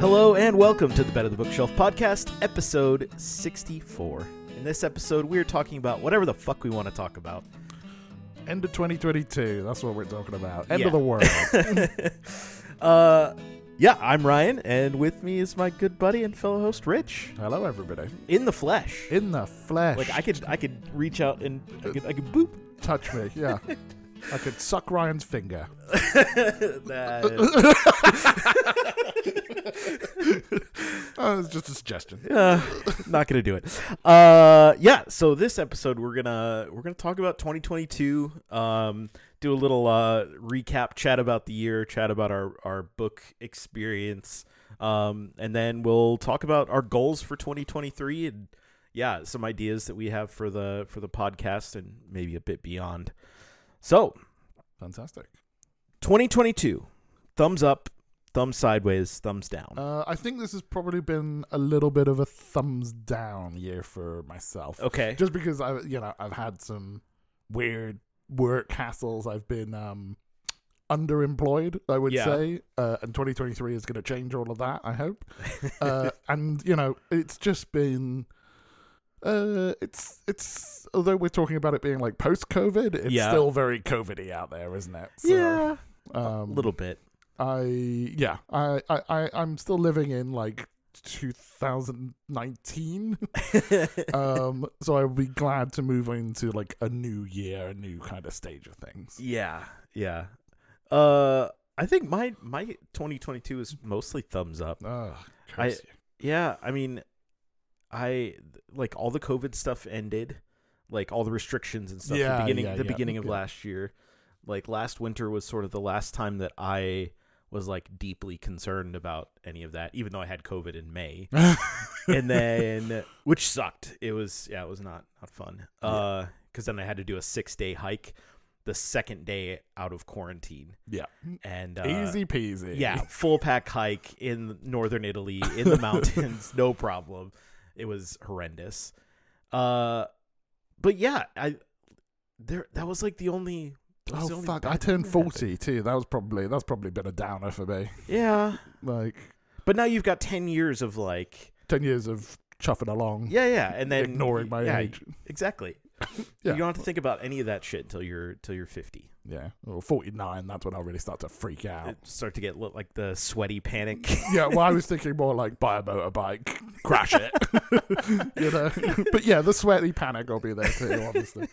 Hello and welcome to the Better the Bookshelf podcast, episode 64. In this episode, we're talking about whatever the fuck we want to talk about. End of 2022. That's what we're talking about. End Yeah. of the world. uh, yeah, I'm Ryan, and with me is my good buddy and fellow host Rich, Hello, everybody. in the flesh. In the flesh. Like I could, I could reach out and I could, I could boop. touch me. Yeah. I could suck Ryan's finger. That- Oh, it's just a suggestion. uh, not gonna do it. Uh, yeah. So this episode, we're gonna we're gonna talk about 2022. Um, do a little uh recap, chat about the year, chat about our our book experience. Um, and then we'll talk about our goals for 2023 and yeah, some ideas that we have for the for the podcast and maybe a bit beyond. So Fantastic. 2022, thumbs up, thumbs sideways, thumbs down. Uh, I think this has probably been a little bit of a thumbs down year for myself. okay. Just because I, you know, I've had some weird work hassles. I've been um, underemployed, I would Yeah. say, uh, and 2023 is going to change all of that. I hope. uh, and you know, it's just been. Uh, it's it's although we're talking about it being like post COVID, it's Yeah. still very COVIDy out there, isn't it? So, yeah, um, a little bit. I yeah, I I I- I'm still living in like 2019. um, so I'll be glad to move into like a new year, a new kind of stage of things. Yeah, yeah. Uh, I think my my 2022 is mostly thumbs up. Oh, I- Yeah, I mean, I like all the COVID stuff ended, like all the restrictions and stuff. Yeah, the beginning, yeah, the yeah, beginning of yeah. last year, like last winter was sort of the last time that I was like deeply concerned about any of that, even though I had COVID in May. and then which sucked. It was yeah, it was not not fun. Yeah. Uh, because then I had to do a six day hike, the second day out of quarantine, yeah, and uh, easy peasy. yeah, full pack hike in northern Italy in the mountains, no problem. It was horrendous. Uh, but yeah, I there that was like the only. That Oh fuck! I turned thing that happened. forty too. That was probably that's probably been a downer for me. Yeah, Like but now you've got ten years of like ten years of chuffing along, yeah, yeah, and then ignoring my yeah, age. Exactly. Yeah. You don't have to think about any of that shit until you're till you're fifty. Yeah, or forty nine. That's when I really start to freak out. It start to get li- like the sweaty panic. yeah, well, I was thinking more like buy a motorbike, crash it, you know. But yeah, the sweaty panic will be there too, obviously.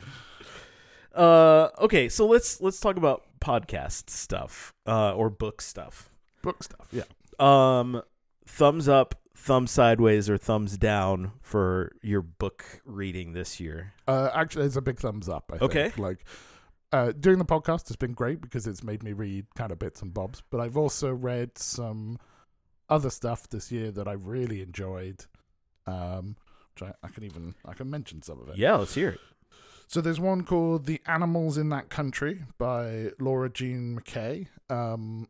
Uh, okay, so let's let's talk about podcast stuff uh, or book stuff. Book stuff, yeah. Um, thumbs up, thumbs sideways, or thumbs down for your book reading this year. Uh, actually, it's a big thumbs up. I Okay. think. like uh, doing the podcast has been great because it's made me read kind of bits and bobs. But I've also read some other stuff this year that I really enjoyed. Um, which I, I can even I can mention some of it. Yeah, let's hear it. So there's one called "The Animals in That Country" by Laura Jean McKay. Um,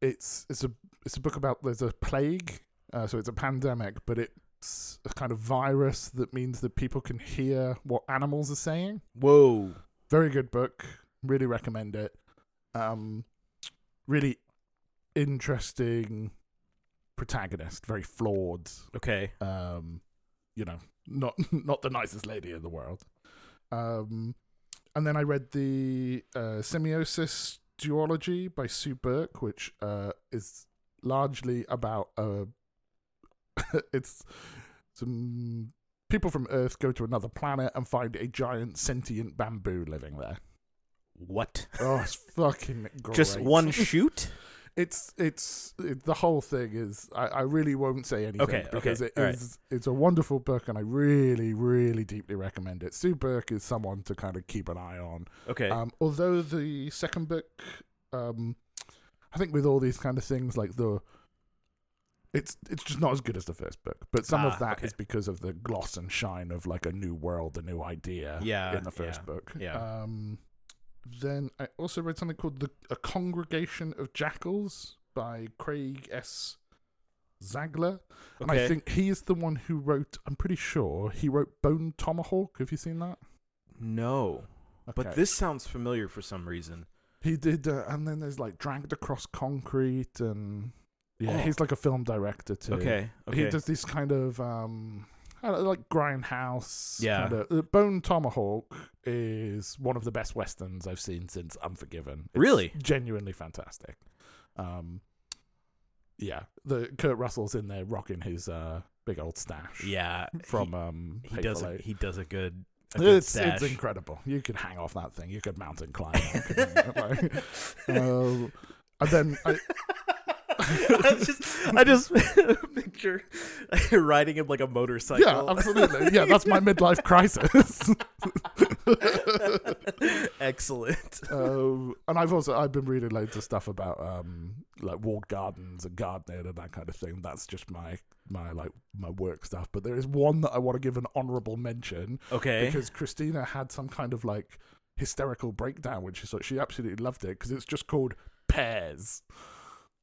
it's it's a it's a book about there's a plague, uh, so it's a pandemic, but it's a kind of virus that means that people can hear what animals are saying. Whoa. Very good book. Really recommend it. Um, really interesting protagonist. Very flawed. Okay. Um, you know, not not the nicest lady in the world. Um, and then I read the uh, Semiosis Duology by Sue Burke, which uh, is largely about uh, it's some people from Earth go to another planet and find a giant sentient bamboo living there. What? Oh, it's fucking great. Just one shoot? It's it's it, the whole thing is. I, I really won't say anything Okay, because okay, it all right. is it's a wonderful book and I really really deeply recommend it. Sue Burke is someone to kind of keep an eye on. Okay. Um, although the second book, um, I think with all these kind of things like the. It's it's just not as good as the first book, but some Ah, of that is okay. because of the gloss and shine of like a new world, a new idea Yeah, in the first yeah, book. yeah. Um, then I also read something called the A Congregation of Jackals by Craig S. Zahler, and I think he is the one who wrote. I'm pretty sure he wrote Bone Tomahawk. Have you seen that? no. But this sounds familiar for some reason. He did, uh, and then there's like dragged across concrete and Yeah, Oh. he's like a film director too. Okay. Okay. He does this kind of um, I don't know, like grindhouse. Yeah. Kind of, uh, Bone Tomahawk is one of the best westerns I've seen since Unforgiven. It's Really? genuinely fantastic. Um, yeah, the Kurt Russell's in there rocking his uh big old stash. yeah. from um, he, he does. A, he does a good. A It's it's incredible. You could hang off that thing. You could mountain climb. Uh, and then I, I just, I just picture riding him like a motorcycle. yeah, absolutely. Yeah, that's my midlife crisis. Excellent. um, and I've also I've been reading loads of stuff about um, like walled gardens and gardening and that kind of thing. That's just my my like my work stuff. But there is one that I want to give an honourable mention Okay. because Christina had some kind of like hysterical breakdown when she saw it. She absolutely loved it because it's just called Pears.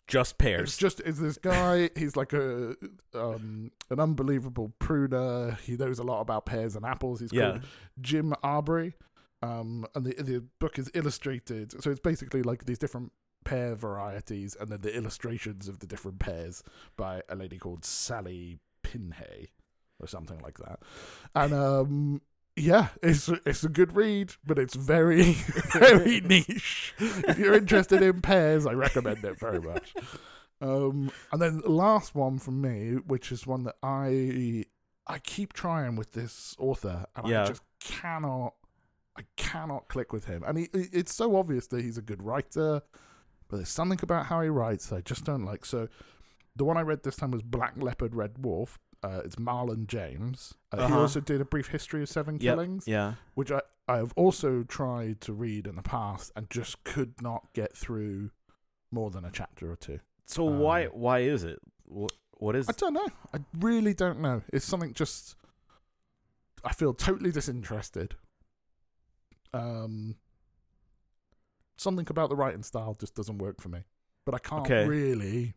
Just pears. It's just it's this guy. He's like a um, an unbelievable pruner. He knows a lot about pears and apples. He's Yeah. called Jim Arbury, um, and the the book is illustrated. So it's basically like these different pear varieties, and then the illustrations of the different pears by a lady called Sally Pinhey or something like that. And um, yeah, it's it's a good read, but it's very very niche. If you're interested in pears, I recommend it very much. Um, and then the last one from me, which is one that I I keep trying with this author, and Yeah. I just cannot I cannot click with him. And he, it's so obvious that he's a good writer, but there's something about how he writes that I just don't like. So the one I read this time was Black Leopard, Red Wolf. Uh, it's Marlon James. Uh, He Uh-huh. also did a brief history of seven Yep. killings Yeah. which I, I have also tried to read in the past and just could not get through more than a chapter or two. So why Um, why is it? What what is? I don't know. I really don't know. It's something just I feel totally disinterested. Um something about the writing style just doesn't work for me. But I can't Okay. really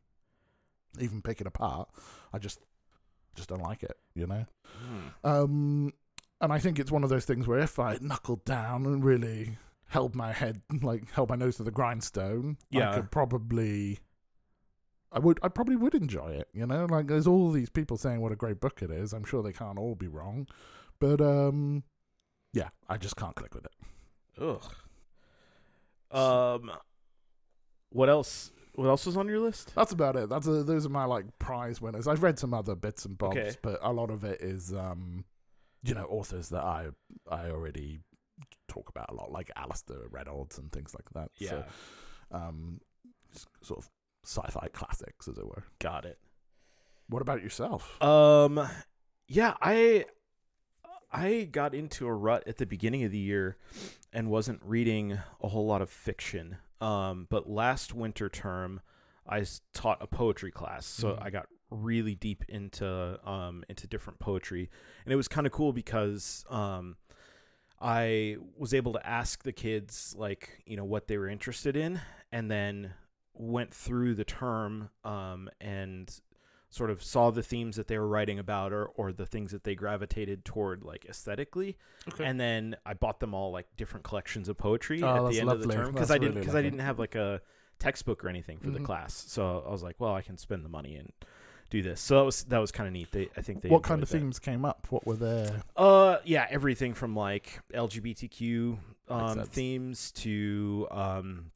even pick it apart. I just just don't like it, you know? Hmm. Um, and I think it's one of those things where if I knuckled down and really held my head, like held my nose to the grindstone, Yeah. I could probably, I would, I probably would enjoy it. You know, like there's all these people saying what a great book it is. I'm sure they can't all be wrong, but um, yeah, I just can't click with it. Ugh. Um. What else? What else was on your list? That's about it. That's a, those are my like prize winners. I've read some other bits and bobs, Okay. but a lot of it is, um, you know, authors that I I already talk about a lot, like Alastair Reynolds and things like that. Yeah. So, um, sort of sci-fi classics, as it were. Got it. What about yourself? Um, yeah, I I got into a rut at the beginning of the year and wasn't reading a whole lot of fiction. Um, but last winter term, I taught a poetry class, so Mhm. I got really deep into um into different poetry, and it was kind of cool because um. I was able to ask the kids like you know what they were interested in, and then went through the term um, and sort of saw the themes that they were writing about or, or the things that they gravitated toward like aesthetically Okay. and then i bought them all like different collections of poetry Oh, at the end of the term because i didn't really because i didn't have like a textbook or anything for the Mhm. class so i was like well i can spend the money and do this so that was that was kind of neat they i think they what kind of that. themes came up? What were there? Uh, yeah, everything from like LGBTQ um, themes to um,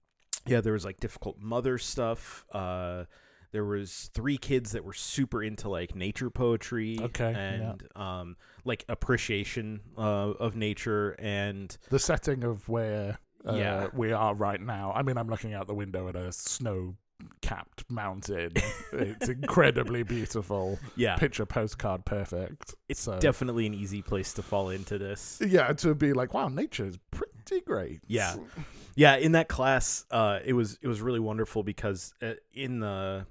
yeah, there was like difficult mother stuff. Uh, there was three kids that were super into like nature poetry. Okay, yeah. and um, like appreciation uh, of nature and The setting of where uh, Yeah. we are right now. I mean, I'm looking out the window at a snow-capped mountain. it's incredibly beautiful. yeah, Picture postcard perfect. it's so- definitely an easy place to fall into this. Yeah, to be like, wow, nature is pretty great. Yeah. yeah in that class uh it was it was really wonderful because uh, in the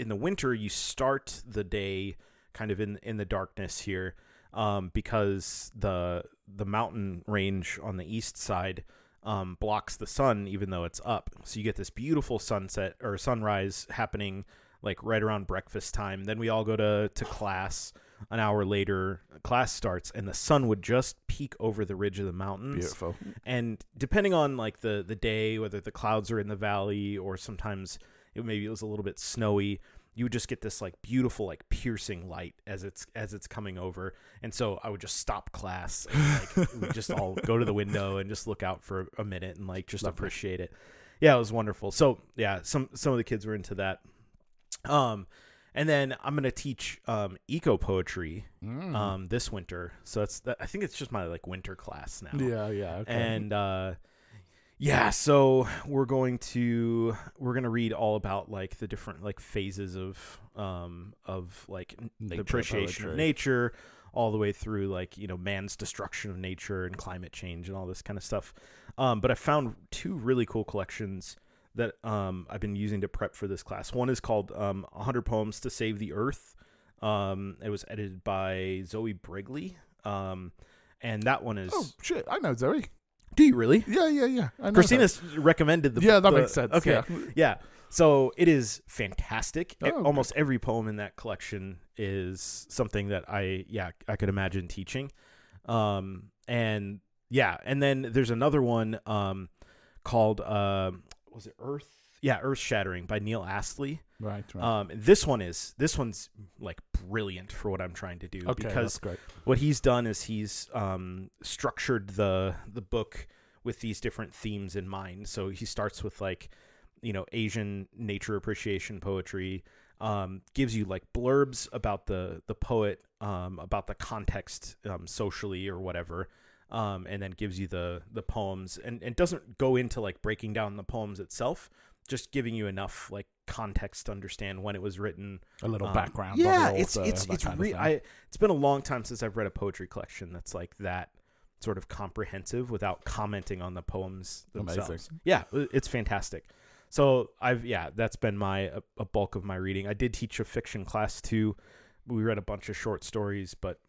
in the winter you start the day kind of in in the darkness here um because the the mountain range on the east side um blocks the sun even though it's up. So you get this beautiful sunset or sunrise happening like right around breakfast time. Then we all go to to class an hour later. Class starts and the sun would just peek over the ridge of the mountains. Beautiful. and depending on like the the day whether the clouds are in the valley or sometimes it maybe it was a little bit snowy you would just get this like beautiful like piercing light as it's as it's coming over and so i would just stop class and like we would just all go to the window and just look out for a minute and like just Lovely. appreciate it yeah it was wonderful so yeah some some of the kids were into that um and then i'm gonna teach um eco poetry Mm. um this winter so it's i think it's just my like winter class now yeah, yeah. Okay. and uh yeah so we're going to we're going to read all about like the different like phases of um of like n- the Nature appreciation of nature all the way through like you know man's destruction of nature and climate change and all this kind of stuff. Um but i found two really cool collections that um i've been using to prep for this class. One is called um 100 poems to save the earth. Um it was edited by zoe brigley um and that one is oh shit, I know Zoe. Do you really Yeah, yeah, yeah. I know Christina's recommended the. Yeah, that the- makes sense. Okay, Yeah. yeah. So it is fantastic. E- Oh, Almost every poem in that collection is something that I yeah I could imagine teaching. Um and yeah, and then there's another one um called um was it Earth? Yeah, Earth Shattering by Neil Astley. Right, right. Um this one is this one's like brilliant for what I'm trying to do okay, because what he's done is he's um, structured the the book with these different themes in mind. So he starts with like you know Asian nature appreciation poetry, um, gives you like blurbs about the the poet, um, about the context um, socially or whatever. Um, and then gives you the the poems and, and doesn't go into like breaking down the poems itself just giving you enough like context to understand when it was written A little um, background. Yeah, it's author, it's it's re- I it's been a long time since I've read a poetry collection that's like that sort of comprehensive without commenting on the poems themselves. Amazing. Yeah, it's fantastic. So I've yeah, that's been my a, a bulk of my reading. I did teach a fiction class too. We read a bunch of short stories, but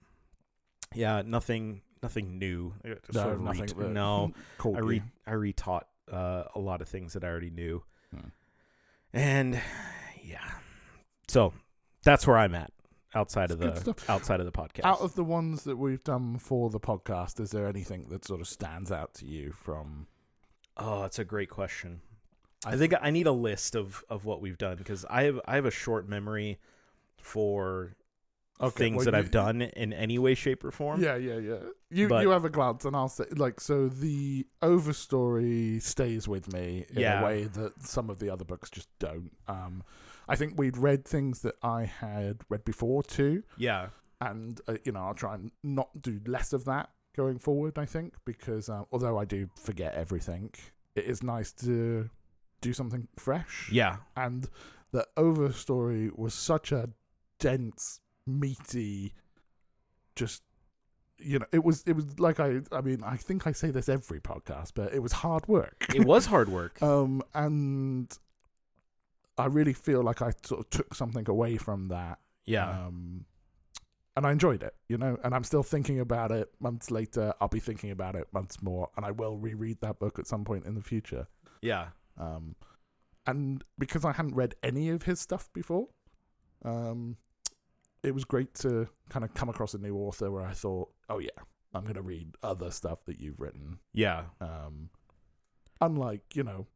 yeah, nothing nothing new. No, sort of nothing. that no, I re I retaught uh, a lot of things that I already knew. And yeah, so that's where I'm at outside of the outside of the podcast. Out of the ones that we've done for the podcast, is there anything that sort of stands out to you from? oh, it's a great question. I I think I need a list of of what we've done because I have I have a short memory for Okay, things well, that you- I've done in any way, shape, or form. Yeah, yeah, yeah. You But- you have a glance, and I'll say like so. The overstory stays with me in Yeah. a way that some of the other books just don't. Um, I think we'd read things that I had read before too, yeah, and uh, you know I'll try and not do less of that going forward. I think because uh, although I do forget everything, it is nice to do something fresh. yeah, and the overstory was such a dense, meaty, just you know, it was it was like I I mean I think I say this every podcast, but it was hard work. it was hard work. um, and I really feel like I sort of took something away from that. yeah, Um, and I enjoyed it, you know, and I'm still thinking about it months later. I'll be thinking about it months more, and I will reread that book at some point in the future. yeah, Um, and because I hadn't read any of his stuff before, um, it was great to kind of come across a new author where I thought, oh yeah, I'm going to read other stuff that you've written. yeah, Um, unlike you know,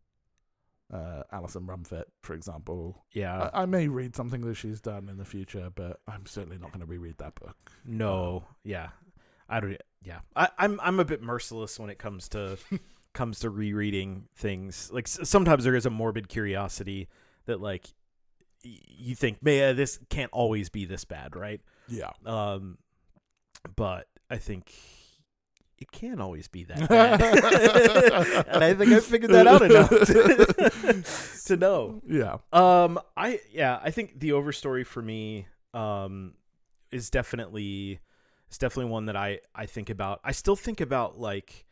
uh, Alison Rumfitt, for example. yeah. I, I may read something that she's done in the future, but I'm certainly not going to reread that book. No, yeah, I don't. Yeah, I, I'm I'm a bit merciless when it comes to comes to rereading things. Like s- sometimes there is a morbid curiosity that like you think, man, this can't always be this bad, right? Yeah. Um, but I think it can't always be that bad, and I think I figured that out enough to, to know. Yeah. Um, I yeah, I think the overstory for me um is definitely it's definitely one that I I think about. I still think about like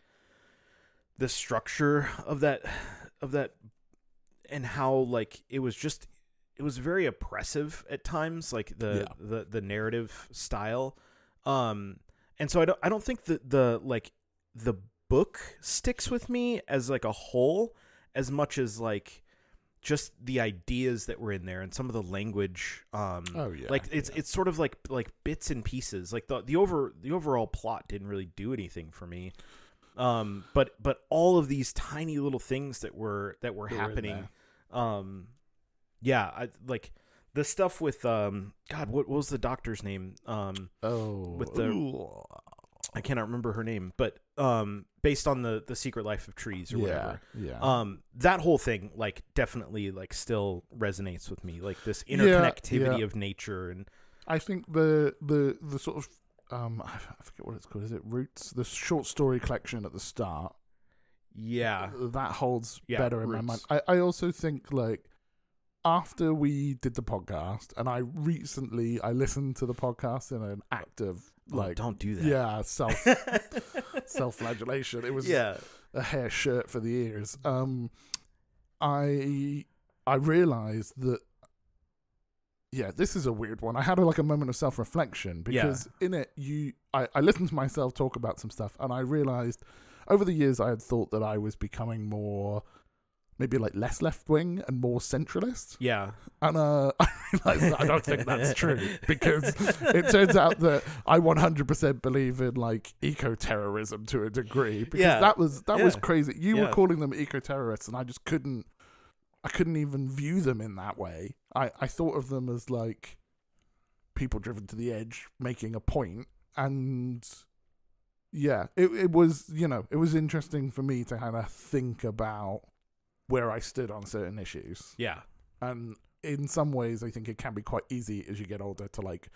the structure of that of that and how like it was just it was very oppressive at times like the Yeah. the the narrative style um and so I don't I don't think that the like the book sticks with me as like a whole as much as like just the ideas that were in there and some of the language um Oh yeah. like it's yeah. it's sort of like like bits and pieces like the the over the overall plot didn't really do anything for me um but but all of these tiny little things that were that were That happening um yeah I like the stuff with um God, what, what was the doctor's name? Um, Oh, With the- I cannot remember her name, but um, based on the the Secret Life of Trees or yeah, whatever. yeah. Um, that whole thing like definitely like still resonates with me, like this interconnectivity yeah. of nature and I think the the the sort of um I forget what it's called. Is it Roots? The short story collection at the start. yeah, That holds better in my mind. I, I also think like after we did the podcast and I recently I listened to the podcast in an act of Oh, like don't do that. yeah, self self flagellation. It was yeah, a hair shirt for the ears. Um, I I realized that. Yeah, this is a weird one. I had a, like a moment of self reflection because in it, you I, I listened to myself talk about some stuff, and I realized over the years I had thought that I was becoming more, maybe like less left wing and more centralist, yeah, and uh, I realized I don't think that's true because it turns out that I 100% believe in like eco terrorism to a degree because Yeah. that was that was crazy. You were calling them eco terrorists, and I just couldn't. I couldn't even view them in that way. I I thought of them as like people driven to the edge, making a point, and yeah, it it was you know it was interesting for me to kind of think about where I stood on certain issues. Yeah, and in some ways i think it can be quite easy as you get older to like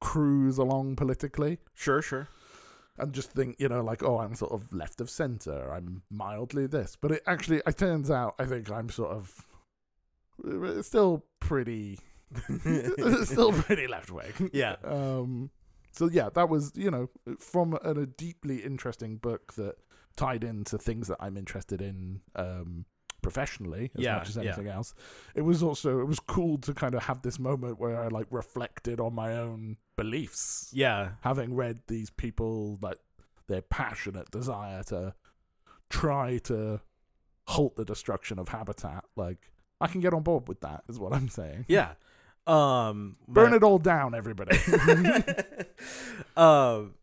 cruise along politically. Sure, sure. and just think you know like oh i'm sort of left of center. I'm mildly this. But it actually it turns out i think i'm sort of uh, still pretty still pretty left wing Yeah, um so yeah that was you know from a, a deeply interesting book that tied into things that i'm interested in um professionally as Yeah, much as yeah. anything else. It was also it was cool to kind of have this moment where i like reflected on my own beliefs. Yeah, having read these people like their passionate desire to try to halt the destruction of habitat like i can get on board with that is what i'm saying. Yeah. Um, burn my- it all down everybody. Um,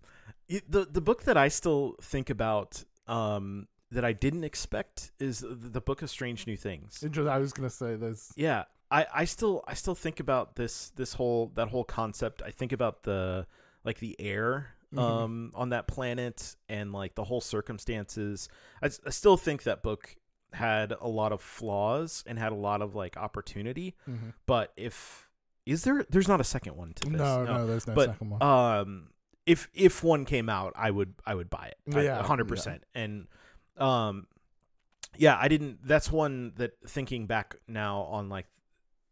the the book that I still think about, um, that I didn't expect is the, book of Strange New Things. Interesting. i was gonna say there's Yeah, I, I still I still think about this this whole that whole concept. I think about the like the air Mhm. um on that planet and like the whole circumstances. I, I still think that book had a lot of flaws and had a lot of like opportunity. Mhm. But if is there there's not a second one to this. no, no, there's no but second one. um if if one came out i would i would buy it Yeah, 100% and um yeah i didn't that's one that thinking back now on like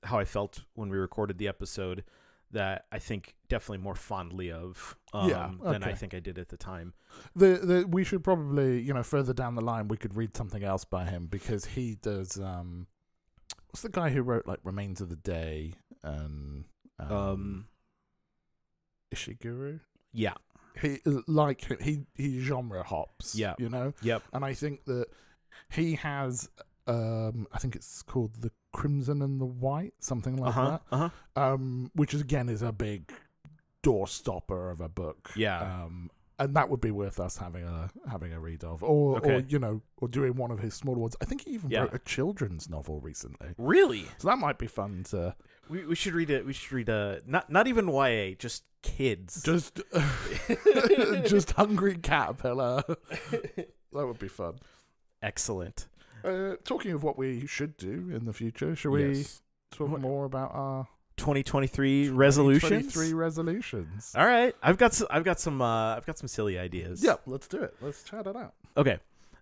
how i felt when we recorded the episode that i think definitely more fondly of um Yeah, than i think i did at the time. The, the we should probably you know further down the line we could read something else by him because he does um what's the guy who wrote like Remains of the Day and um, um Ishiguro? yeah he like he he genre hops Yeah. you know yep and I think that he has um I think it's called the Crimson and the White something like uh-huh that uh-huh um, which is, again is a big door stopper of a book. Yeah. um, and that would be worth us having a having a read of, or or Okay. you know, or doing one of his smaller ones. I think he even Yeah. wrote a children's novel recently, really so that might be fun to we, we should read it we should read a not not even ya just kids just just hungry caterpillar. that would be fun. excellent Uh, talking of what we should do in the future, should we Yes. talk What- more about our 2023 resolutions Three resolutions. All right, I've got some, I've got some uh, I've got some silly ideas. Yep, let's do it. Let's chat it out. Okay.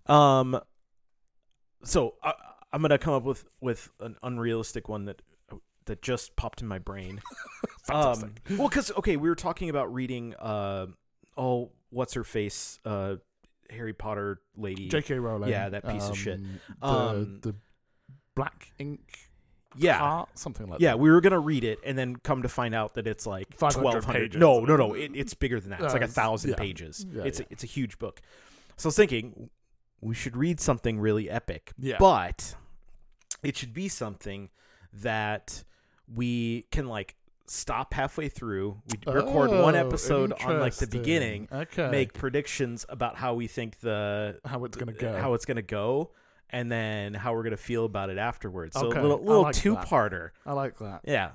Um. So I, I'm gonna come up with with an unrealistic one that that just popped in my brain. Um, well, because okay, we were talking about reading. Uh, oh, what's her face? Uh, Harry Potter lady. J.K. Rowling. Yeah, that piece of shit. um, The, Um, the black ink yeah. art, something like Yeah, that. we were gonna read it and then come to find out that it's like twelve hundred. No, no, no. It, it's bigger than that. It's Uh, like a thousand yeah. pages. Yeah, it's yeah. A, it's a huge book. So I was thinking we should read something really epic, Yeah. but it should be something that we can like stop halfway through. We record one episode on like the beginning, Okay. make predictions about how we think the how it's gonna go. how it's gonna go, and then how we're gonna feel about it afterwards. So Okay, a little little like two parter. I like that. Yeah.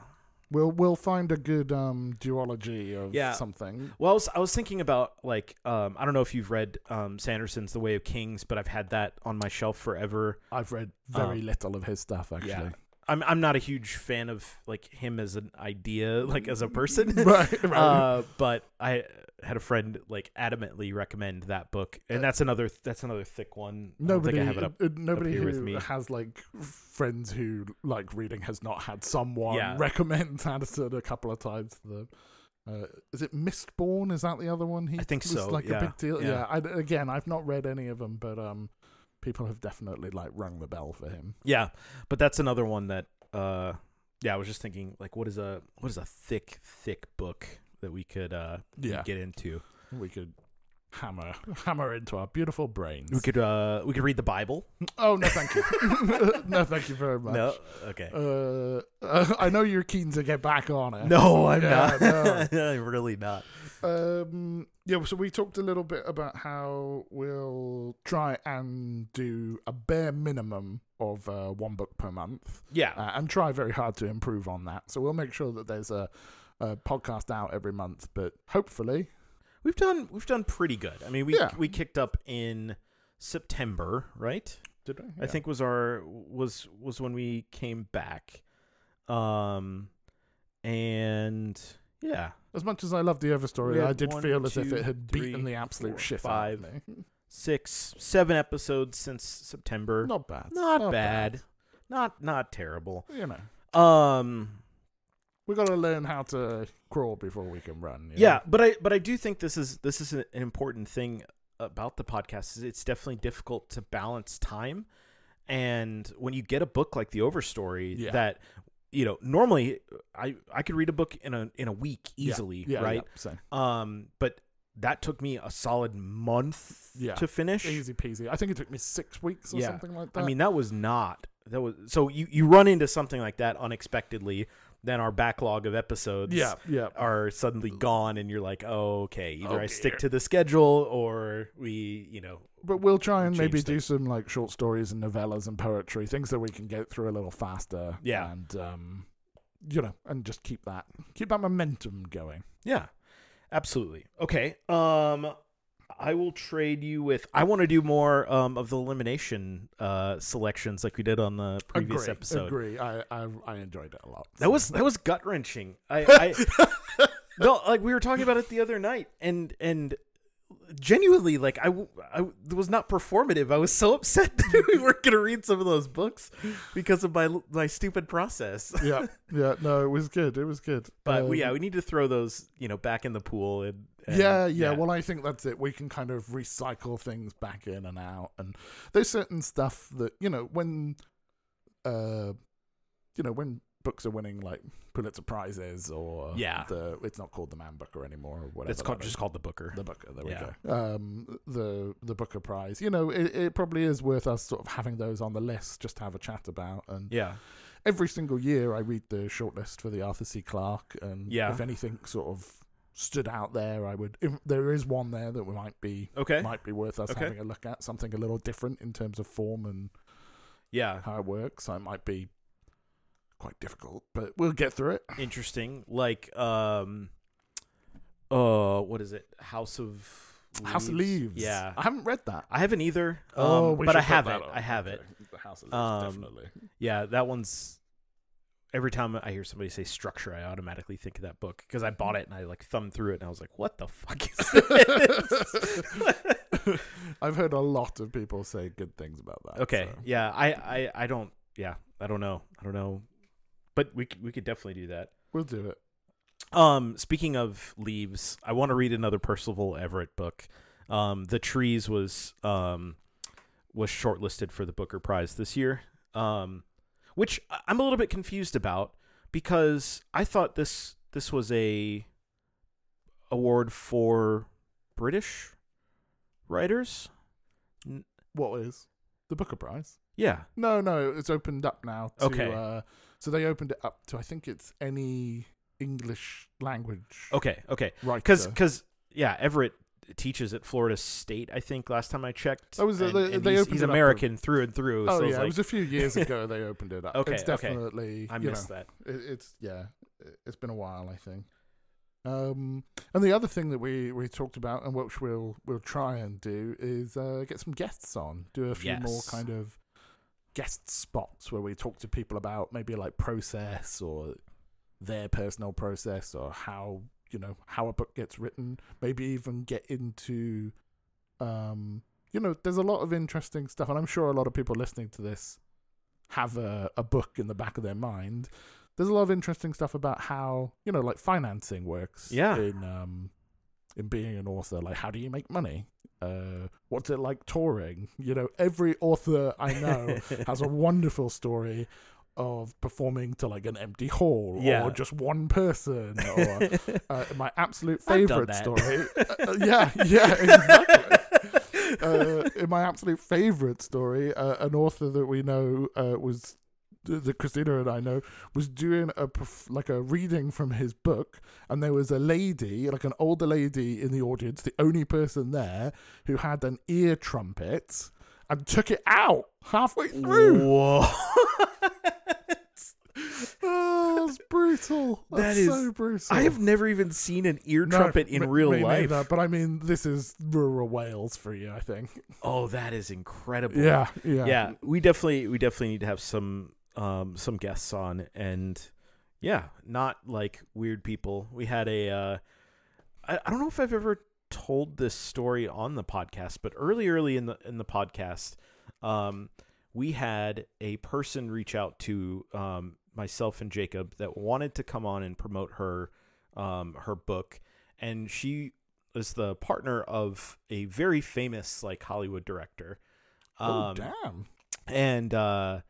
We'll we'll find a good um duology of Yeah. something. Well, I was, I was thinking about like um, I don't know if you've read um, Sanderson's The Way of Kings, but I've had that on my shelf forever. I've read very Um, little of his stuff actually. Yeah. I'm I'm not a huge fan of like him as an idea, like as a person. right, right. uh, but I had a friend like adamantly recommend that book, and that's another that's another thick one. I nobody, think I have it up. uh, nobody here who with me. has like friends who like reading has not had someone Yeah. recommend Sanderson a couple of times to them. Uh, is it Mistborn? Is that the other one? He I think so, Like yeah, a big deal. yeah. Yeah. I, again, I've not read any of them, but um, people have definitely like rung the bell for him. Yeah, but that's another one that uh, yeah, I was just thinking like, what is a what is a thick thick book that we could uh Yeah. get into? We could hammer hammer into our beautiful brains. We could uh we could read the Bible. Oh no, thank you. no, thank you very much. No, okay. Uh, uh, I know you're keen to get back on it. no, I'm Yeah, not. I'm really not. Um, yeah, so we talked a little bit about how we'll try and do a bare minimum of uh, one book per month, Yeah, uh, and try very hard to improve on that. So we'll make sure that there's a, a podcast out every month, but hopefully, we've done we've done pretty good. I mean, we Yeah. we kicked up in September, right? did I? I think was our was was when we came back. Um and yeah, as much as I love the overstory, I did one, feel as if it had three, beaten the absolute four, shit five. out of me. six, seven episodes since September. Not bad. not, bad. Not not terrible. You know, Um we got to learn how to crawl before we can run. you yeah, know? but I but I do think this is this is an important thing about the podcast is it's definitely difficult to balance time and when you get a book like the overstory Yeah. that you know normally I I could read a book in a in a week easily yeah, right yeah, so um but that took me a solid month Yeah. to finish easy peasy. I think it took me six weeks or Yeah. something like that. I mean that was not that was so you you run into something like that unexpectedly then our backlog of episodes yeah, yeah. are suddenly gone and you're like oh okay either Oh, i stick to the schedule or we you know But we'll try and maybe change do some like short stories and novellas and poetry, things that we can get through a little faster. Yeah. and um, you know, and just keep that keep that momentum going. yeah absolutely okay um i will trade you with i want to do more um of the elimination uh selections like we did on the previous agree, episode Agree. I, I I enjoyed it a lot. that was that was gut wrenching i i no like we were talking about it the other night and and genuinely like I, it was not performative i was so upset that we weren't going to read some of those books because of my my stupid process yeah, yeah. No, it was good. It was good. but we, Um, yeah we need to throw those you know back in the pool and, and- yeah, yeah, Well, I think that's it. We can kind of recycle things back in and out, and there's certain stuff that you know when, uh, you know when books are winning like Pulitzer prizes or Yeah. the it's not called the Man Booker anymore or whatever. it's called just called the booker the Booker. There Yeah. we go. Um, the the Booker Prize. You know, it, it probably is worth us sort of having those on the list just to have a chat about. And yeah every single year, I read the shortlist for the Arthur C. Clarke, and Yeah. if anything sort of stood out there, I would. If there is one there that we might be okay might be worth us Okay. having a look at, something a little different in terms of form and yeah how it works. So it might be quite difficult, but we'll get through it. interesting like um uh what is it house of House of Leaves. yeah I haven't read that. I haven't either, um, oh, but I have it. I have Okay. it. The House of Leaves, Um, definitely. Yeah, that one's. Every time I hear somebody say structure, I automatically think of that book because I bought it and I like thumbed through it and I was like, "What the fuck is this?" I've heard a lot of people say good things about that. okay, so. yeah, I, I, I don't, yeah, I don't know, I don't know, but we we could definitely do that. we'll do it. Um, speaking of leaves, I want to read another Percival Everett book. Um, The Trees was um was shortlisted for the Booker Prize this year. Um, which I'm a little bit confused about because I thought this this was a award for British writers. What is the Booker Prize? Yeah. No, no, it's opened up now. To, Okay. Uh, so they opened it up to I think it's any English language Okay. Okay. Right. Because because yeah, Everett teaches at Florida State. I think last time I checked. That was, uh, and, they- and they he's, he's it up American through and through. Oh so yeah, it like, was a few years ago they opened it up. Okay, it's okay. definitely I you missed know, that. it, it's yeah. it's been a while, I think. Um, and the other thing that we, we talked about and which we'll we'll try and do is uh, get some guests on, do a few more kind of guest spots where we talk to people about maybe like process or their personal process or how you know how a book gets written. Maybe even get into, um, you know, there's a lot of interesting stuff, and I'm sure a lot of people listening to this have a, a book in the back of their mind. There's a lot of interesting stuff about how you know, like financing works. Yeah. In um, in being an author, like how do you make money? Uh, what's it like touring? You know, every author I know has a wonderful story of performing to like an empty hall Yeah. or just one person or uh, my absolute favorite story. Uh, yeah, yeah, exactly. uh, in my absolute favorite story, uh, an author that we know uh, was that Christina and I know was doing a like a reading from his book, and there was a lady, like an older lady in the audience, the only person there who had an ear trumpet and took it out halfway through. Oh, that's brutal. That That's so brutal. I have never even seen an ear No, trumpet in me- real me life. neither, but I mean, this is rural Wales for you, I think. Oh, that is incredible. Yeah, yeah, yeah we definitely we definitely need to have some um some guests on and yeah not like weird people we had a uh I, I don't know if i've ever told this story on the podcast but early early in the in the podcast um we had a person reach out to um myself and jacob that wanted to come on and promote her um her book and she was the partner of a very famous like hollywood director Oh, um, damn. and uh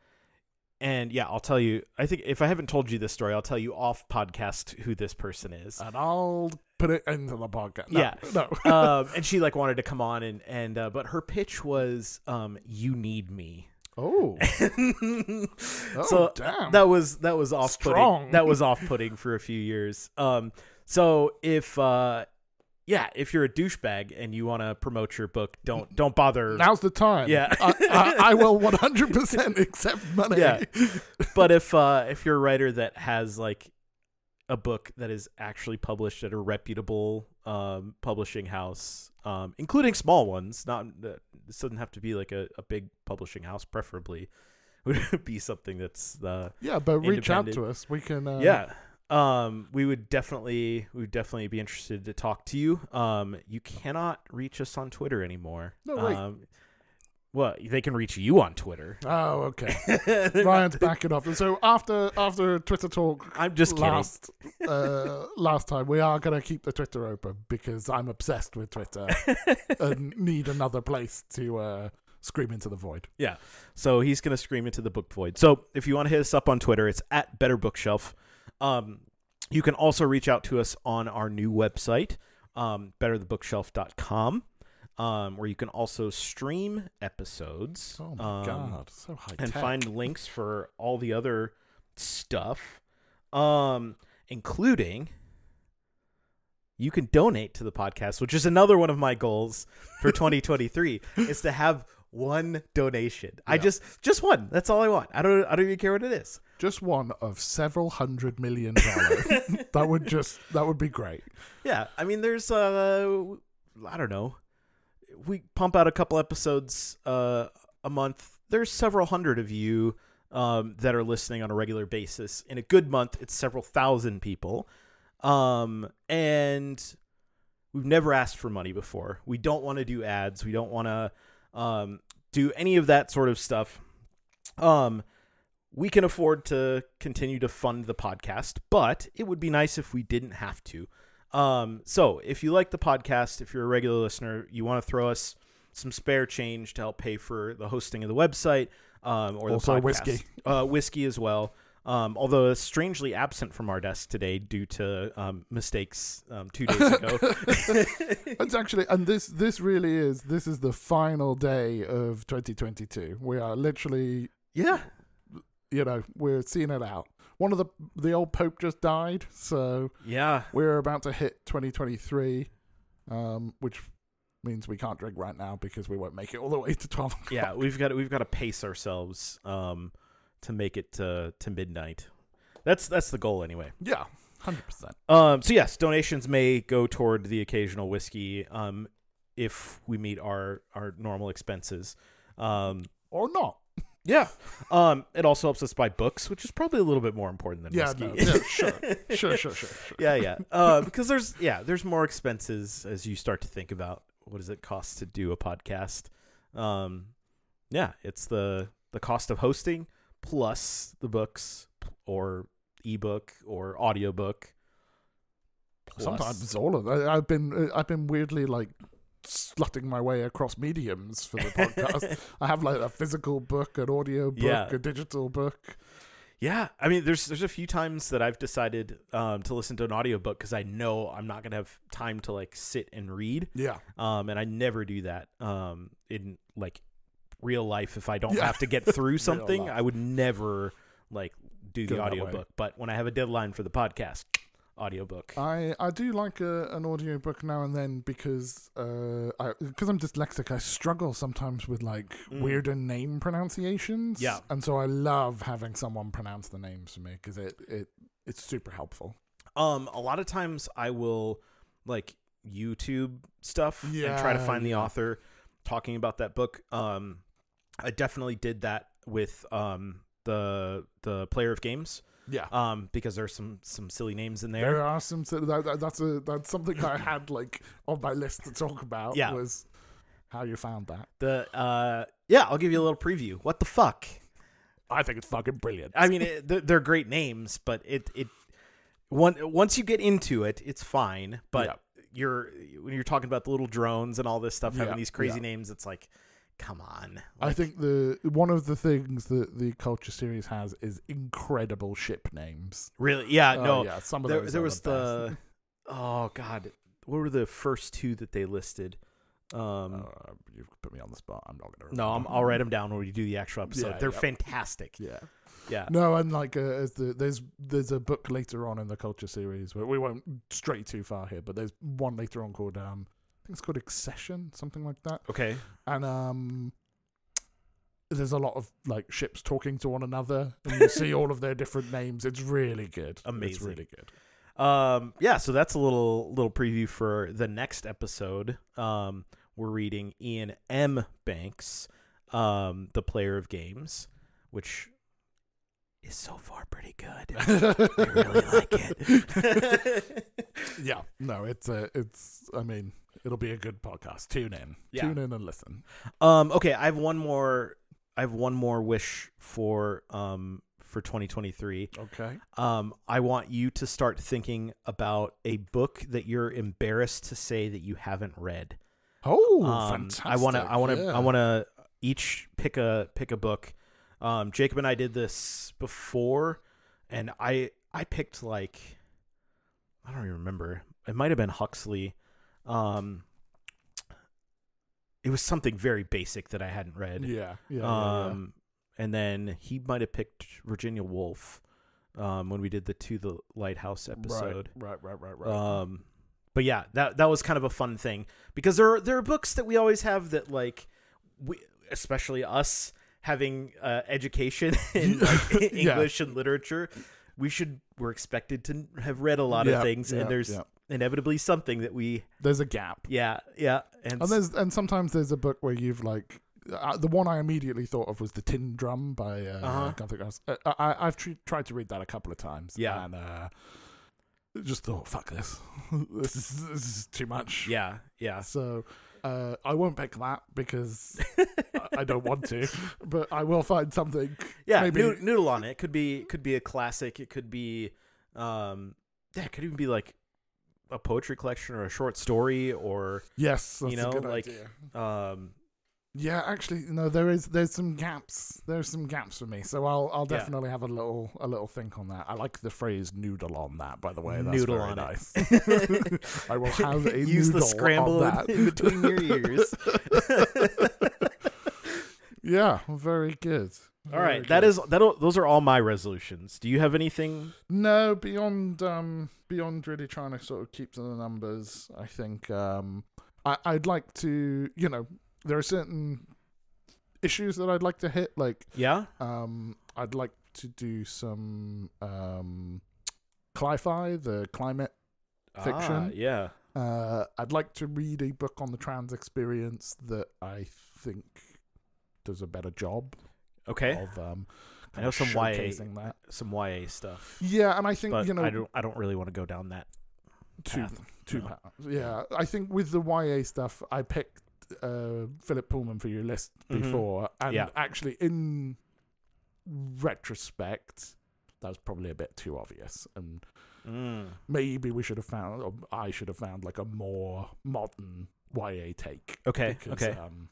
and yeah i'll tell you i think if i haven't told you this story i'll tell you off podcast who this person is And I'll put it into the podcast. No, Yeah. No. um and she like wanted to come on and and uh, but her pitch was um you need me oh. Oh, so damn. that was that was off putting that was off putting for a few years um so if uh yeah if you're a douchebag and you want to promote your book don't don't bother Now's the time. Yeah. I, I, I will 100% accept money. Yeah. but if uh if you're a writer that has like a book that is actually published at a reputable um publishing house um including small ones not uh, this doesn't have to be like a, a big publishing house preferably would be something that's uh Yeah, but reach out to us. We can. Uh, yeah um we would definitely we would definitely be interested to talk to you um you cannot reach us on twitter anymore No, wait. um well they can reach you on twitter Oh, okay. Ryan's backing off. And so after after Twitter talk i'm just last uh, last time, we are going to keep the Twitter open because I'm obsessed with Twitter and need another place to uh, scream into the void. Yeah. So he's gonna scream into the book void. So if you want to hit us up on Twitter, it's at Better Bookshelf. Um, you can also reach out to us on our new website, um, betterthebookshelf.com, um, where you can also stream episodes. Oh my um, god, so high and tech. find links for all the other stuff, um, including you can donate to the podcast, which is another one of my goals for 2023 is to have one donation. I just just one. That's all I want. I don't I don't even care what it is. just one of several hundred million dollars. that would just that would be great. Yeah, I mean, there's uh, I don't know, we pump out a couple episodes uh a month. There's several hundred of you um that are listening on a regular basis. In a good month, it's several thousand people, um, and we've never asked for money before. We don't want to do ads. We don't want to um do any of that sort of stuff. Um. We can afford to continue to fund the podcast, but it would be nice if we didn't have to. Um, so if you like the podcast, if you're a regular listener, you want to throw us some spare change to help pay for the hosting of the website, um, or the Also podcast. whiskey. uh, whiskey as well. Um, although strangely absent from our desk today due to um, mistakes um, two days ago. It's actually, and this this really is this is the final day of 2022. We are literally, yeah, you know, we're seeing it out. One of the the old pope just died, so yeah, we're about to hit 2023, um, which means we can't drink right now because we won't make it all the way to 12 o'clock. yeah. We've got we've got to pace ourselves um, to make it to to midnight. That's that's the goal anyway. yeah. hundred percent. Um, so yes, donations may go toward the occasional whiskey. Um, if we meet our our normal expenses. Um, Or not. Yeah. Um, it also helps us buy books, which is probably a little bit more important than Yeah, whiskey. no, yeah, sure, sure, sure, sure, sure. yeah, yeah. Uh, because there's yeah, there's more expenses as you start to think about what does it cost to do a podcast. Um, yeah, it's the the cost of hosting plus the books or ebook or audiobook. plus- Sometimes it's all of that. I've been I've been weirdly like slutting my way across mediums for the podcast. I have like a physical book, an audio book, Yeah. a digital book. Yeah, I mean, there's there's a few times that I've decided um, to listen to an audiobook because I know I'm not gonna have time to like sit and read. Yeah, um, and I never do that um, in like real life. If I don't Yeah. have to get through something. I would never like do the Go way. audiobook. But when I have a deadline for the podcast, audiobook. I I do like a, an audio book now and then because uh I because I'm dyslexic I struggle sometimes with like Mm. weirder name pronunciations. Yeah. and so I love having someone pronounce the names for me because it it it's super helpful. Um, a lot of times I will like YouTube stuff and try to Yeah, find the author talking about that book. Um, I definitely did that with um the the player of games Yeah. um because there's some some silly names in There there. are some. so That, that, that's a that's something I had like on my list to talk about. Yeah. was how you found that. The uh yeah, I'll give you a little preview. What the fuck? I think it's fucking brilliant. I mean, it, they're, they're great names, but it it one once you get into it, it's fine. But Yeah. you're when you're talking about the little drones and all this stuff having Yeah, these crazy yeah. names, it's like, come on. I think the one of the things that the culture series has is incredible ship names. really, yeah, Oh, no. yeah, some of there those there are was the, the oh god, what were the first two that they listed? Um. Uh, you've put me on the spot. I'm not gonna. no, I'm, I'll write them down when we do the actual episode. Yeah, They're yeah. fantastic. Yeah. Yeah. No, and like uh, as the there's there's a book later on in the culture series where we won't stray too far here, but there's one later on called um I think it's called Excession, something like that. Okay. and um there's a lot of like ships talking to one another and you see all of their different names it's really good Amazing. it's really good Um, yeah, so that's a little little preview for the next episode. Um, we're reading Iain M. Banks, um, the player of games, which is so far pretty good. I really like it. yeah no it's a, it's i mean it'll be a good podcast tune in Yeah. tune in and listen um, okay, I have one more. I have one more wish for um for 2023. okay Um, I want you to start thinking about a book that you're embarrassed to say that you haven't read. oh Um, fantastic I want to. I want to. yeah. I want to each pick a pick a book. Um, Jacob and I did this before, and I I picked like I don't even remember. It might have been Huxley. Um, it was something very basic that I hadn't read. yeah yeah, yeah, yeah. um, and then he might have picked Virginia Woolf. Um, when we did the to the lighthouse episode. right right right right, right. Um, but yeah, that that was kind of a fun thing because there are, there are books that we always have that like we, especially us having uh, education in like, Yeah. English and literature, we should we're expected to have read a lot Yeah, of things, yeah, and there's yeah. inevitably something that we there's a gap yeah yeah and, and there's and sometimes there's a book where you've like uh, the one I immediately thought of was the Tin Drum by uh, Uh-huh. Günter Grass. Uh, I, I've tr- tried to read that a couple of times. Yeah. and uh, just thought, fuck this, this is this is too much. yeah yeah So uh, I won't pick that because I, don't want to, but I will find something. yeah maybe noo- noodle on it could be could be a classic it could be um yeah it could even be like a poetry collection or a short story or yes, that's you know, like- idea. um Yeah, actually, no. There is there's some gaps. There's some gaps for me. So I'll I'll Yeah. definitely have a little a little think on that. I like the phrase "noodle on that." By the way, that's Noodle very nice. I will have a use the scramble on that. in between your ears yeah, very good. all right that is that those are all my resolutions do you have anything no beyond um beyond really trying to sort of keep to the numbers. I think um I I'd like to you know there are certain issues that I'd like to hit like yeah Um, I'd like to do some um, Cli-Fi, the climate. Fiction. Ah, yeah. Uh, I'd like to read a book on the trans experience that I think does a better job Okay. of um, I know some YA that. Some YA stuff. Yeah, and I think But you know I don't. I don't really want to go down that. two path. two No. paths. Yeah, I think with the YA stuff, I picked uh, Philip Pullman for your list Mhm. before, and Yeah. actually, in retrospect, that was probably a bit too obvious, and Mm. maybe we should have found, or I should have found, like a more modern YA take. Okay. because, okay. Um,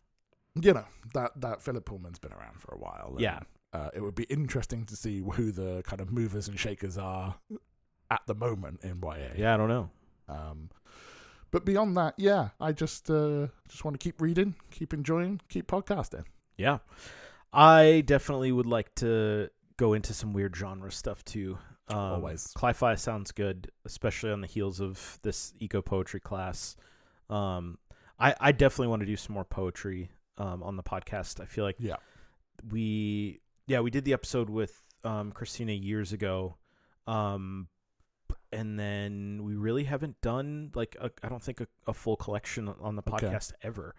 you know that that Philip Pullman's been around for a while. and, Yeah. uh, it would be interesting to see who the kind of movers and shakers are at the moment in YA. Yeah. I don't know. Um, but beyond that, yeah, I just uh, just want to keep reading, keep enjoying, keep podcasting. Yeah. I definitely would like to go into some weird genre stuff too. Um, Always. Cli-Fi sounds good, especially on the heels of this eco poetry class. Um, I, I definitely want to do some more poetry um, on the podcast. I feel like Yeah, we yeah we did the episode with um, Christina years ago, um, and then we really haven't done like I I don't think a, a full collection on the Okay. podcast ever.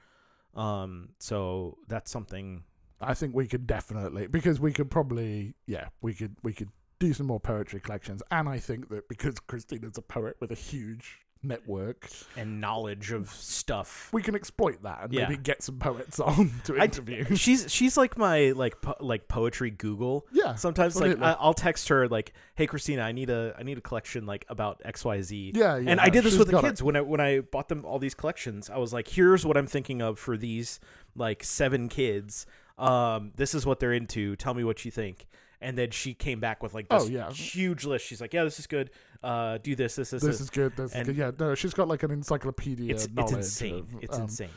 Um, so that's something. I think we could definitely because we could probably yeah we could we could do some more poetry collections, and I think that because Christina's a poet with a huge network, and knowledge of stuff. we can exploit that and Yeah. maybe get some poets on to I- interview. She's she's like my like po- like poetry Google. yeah, Sometimes like absolutely. I, I'll text her like, "Hey Christina, I need a I need a collection like about X Y Z." yeah, yeah. and I did this she's with the got it. kids when I when I bought them all these collections. I was like, "Here's what I'm thinking of for these like seven kids. Um, this is what they're into. Tell me what you think." And then she came back with like this Oh, yeah. huge list. She's like, "Yeah, this is good. Uh, do this, this, this, This this." is good. This is good. Yeah, no, she's got like an encyclopedia It's it's insane. of, It's um, insane.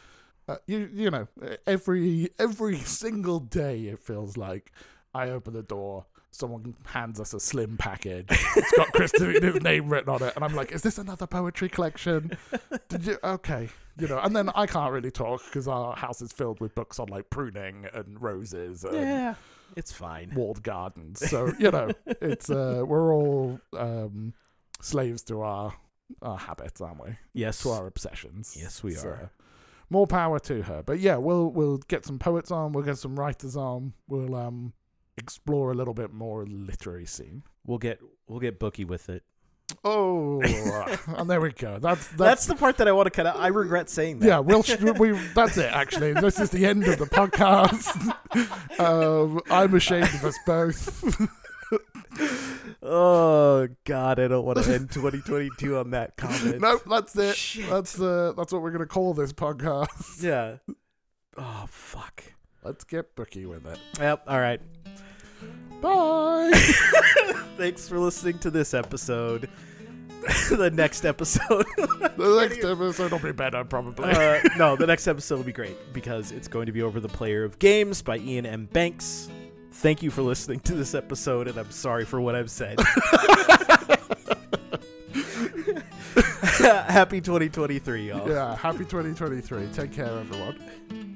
Uh, you you know every every single day it feels like I open the door, someone hands us a slim package. It's got Christina's name written on it, and I'm like, "Is this another poetry collection?" Did you? Okay, you know. And then I can't really talk because our house is filled with books on like pruning and roses and Yeah, it's fine. walled gardens. So you know, it's uh, we're all um, slaves to our our habits, aren't we? Yes, To our obsessions. Yes, we So, are. more power to her. But yeah, we'll we'll get some poets on. We'll get some writers on. We'll um explore a little bit more literary scene. we'll get we'll get booky with it. Oh, and there we go. That's That's, that's. the part that I want to cut out. I regret saying that. yeah, we'll sh- we. That's it. Actually, this is the end of the podcast. um, I'm ashamed of us both. Oh God, I don't want to end 2022 on that comment. nope, that's it. Shit. That's uh, that's what we're gonna call this podcast. Yeah. Oh fuck. Let's get booky with it. Yep. All right. Bye. Thanks for listening to this episode. the next episode. the next episode will be better, probably. uh, no, the next episode will be great because it's going to be over the player of games by Iain M. Banks. Thank you for listening to this episode, and I'm sorry for what I've said. Happy 2023, y'all. yeah. Happy 2023. Take care, everyone.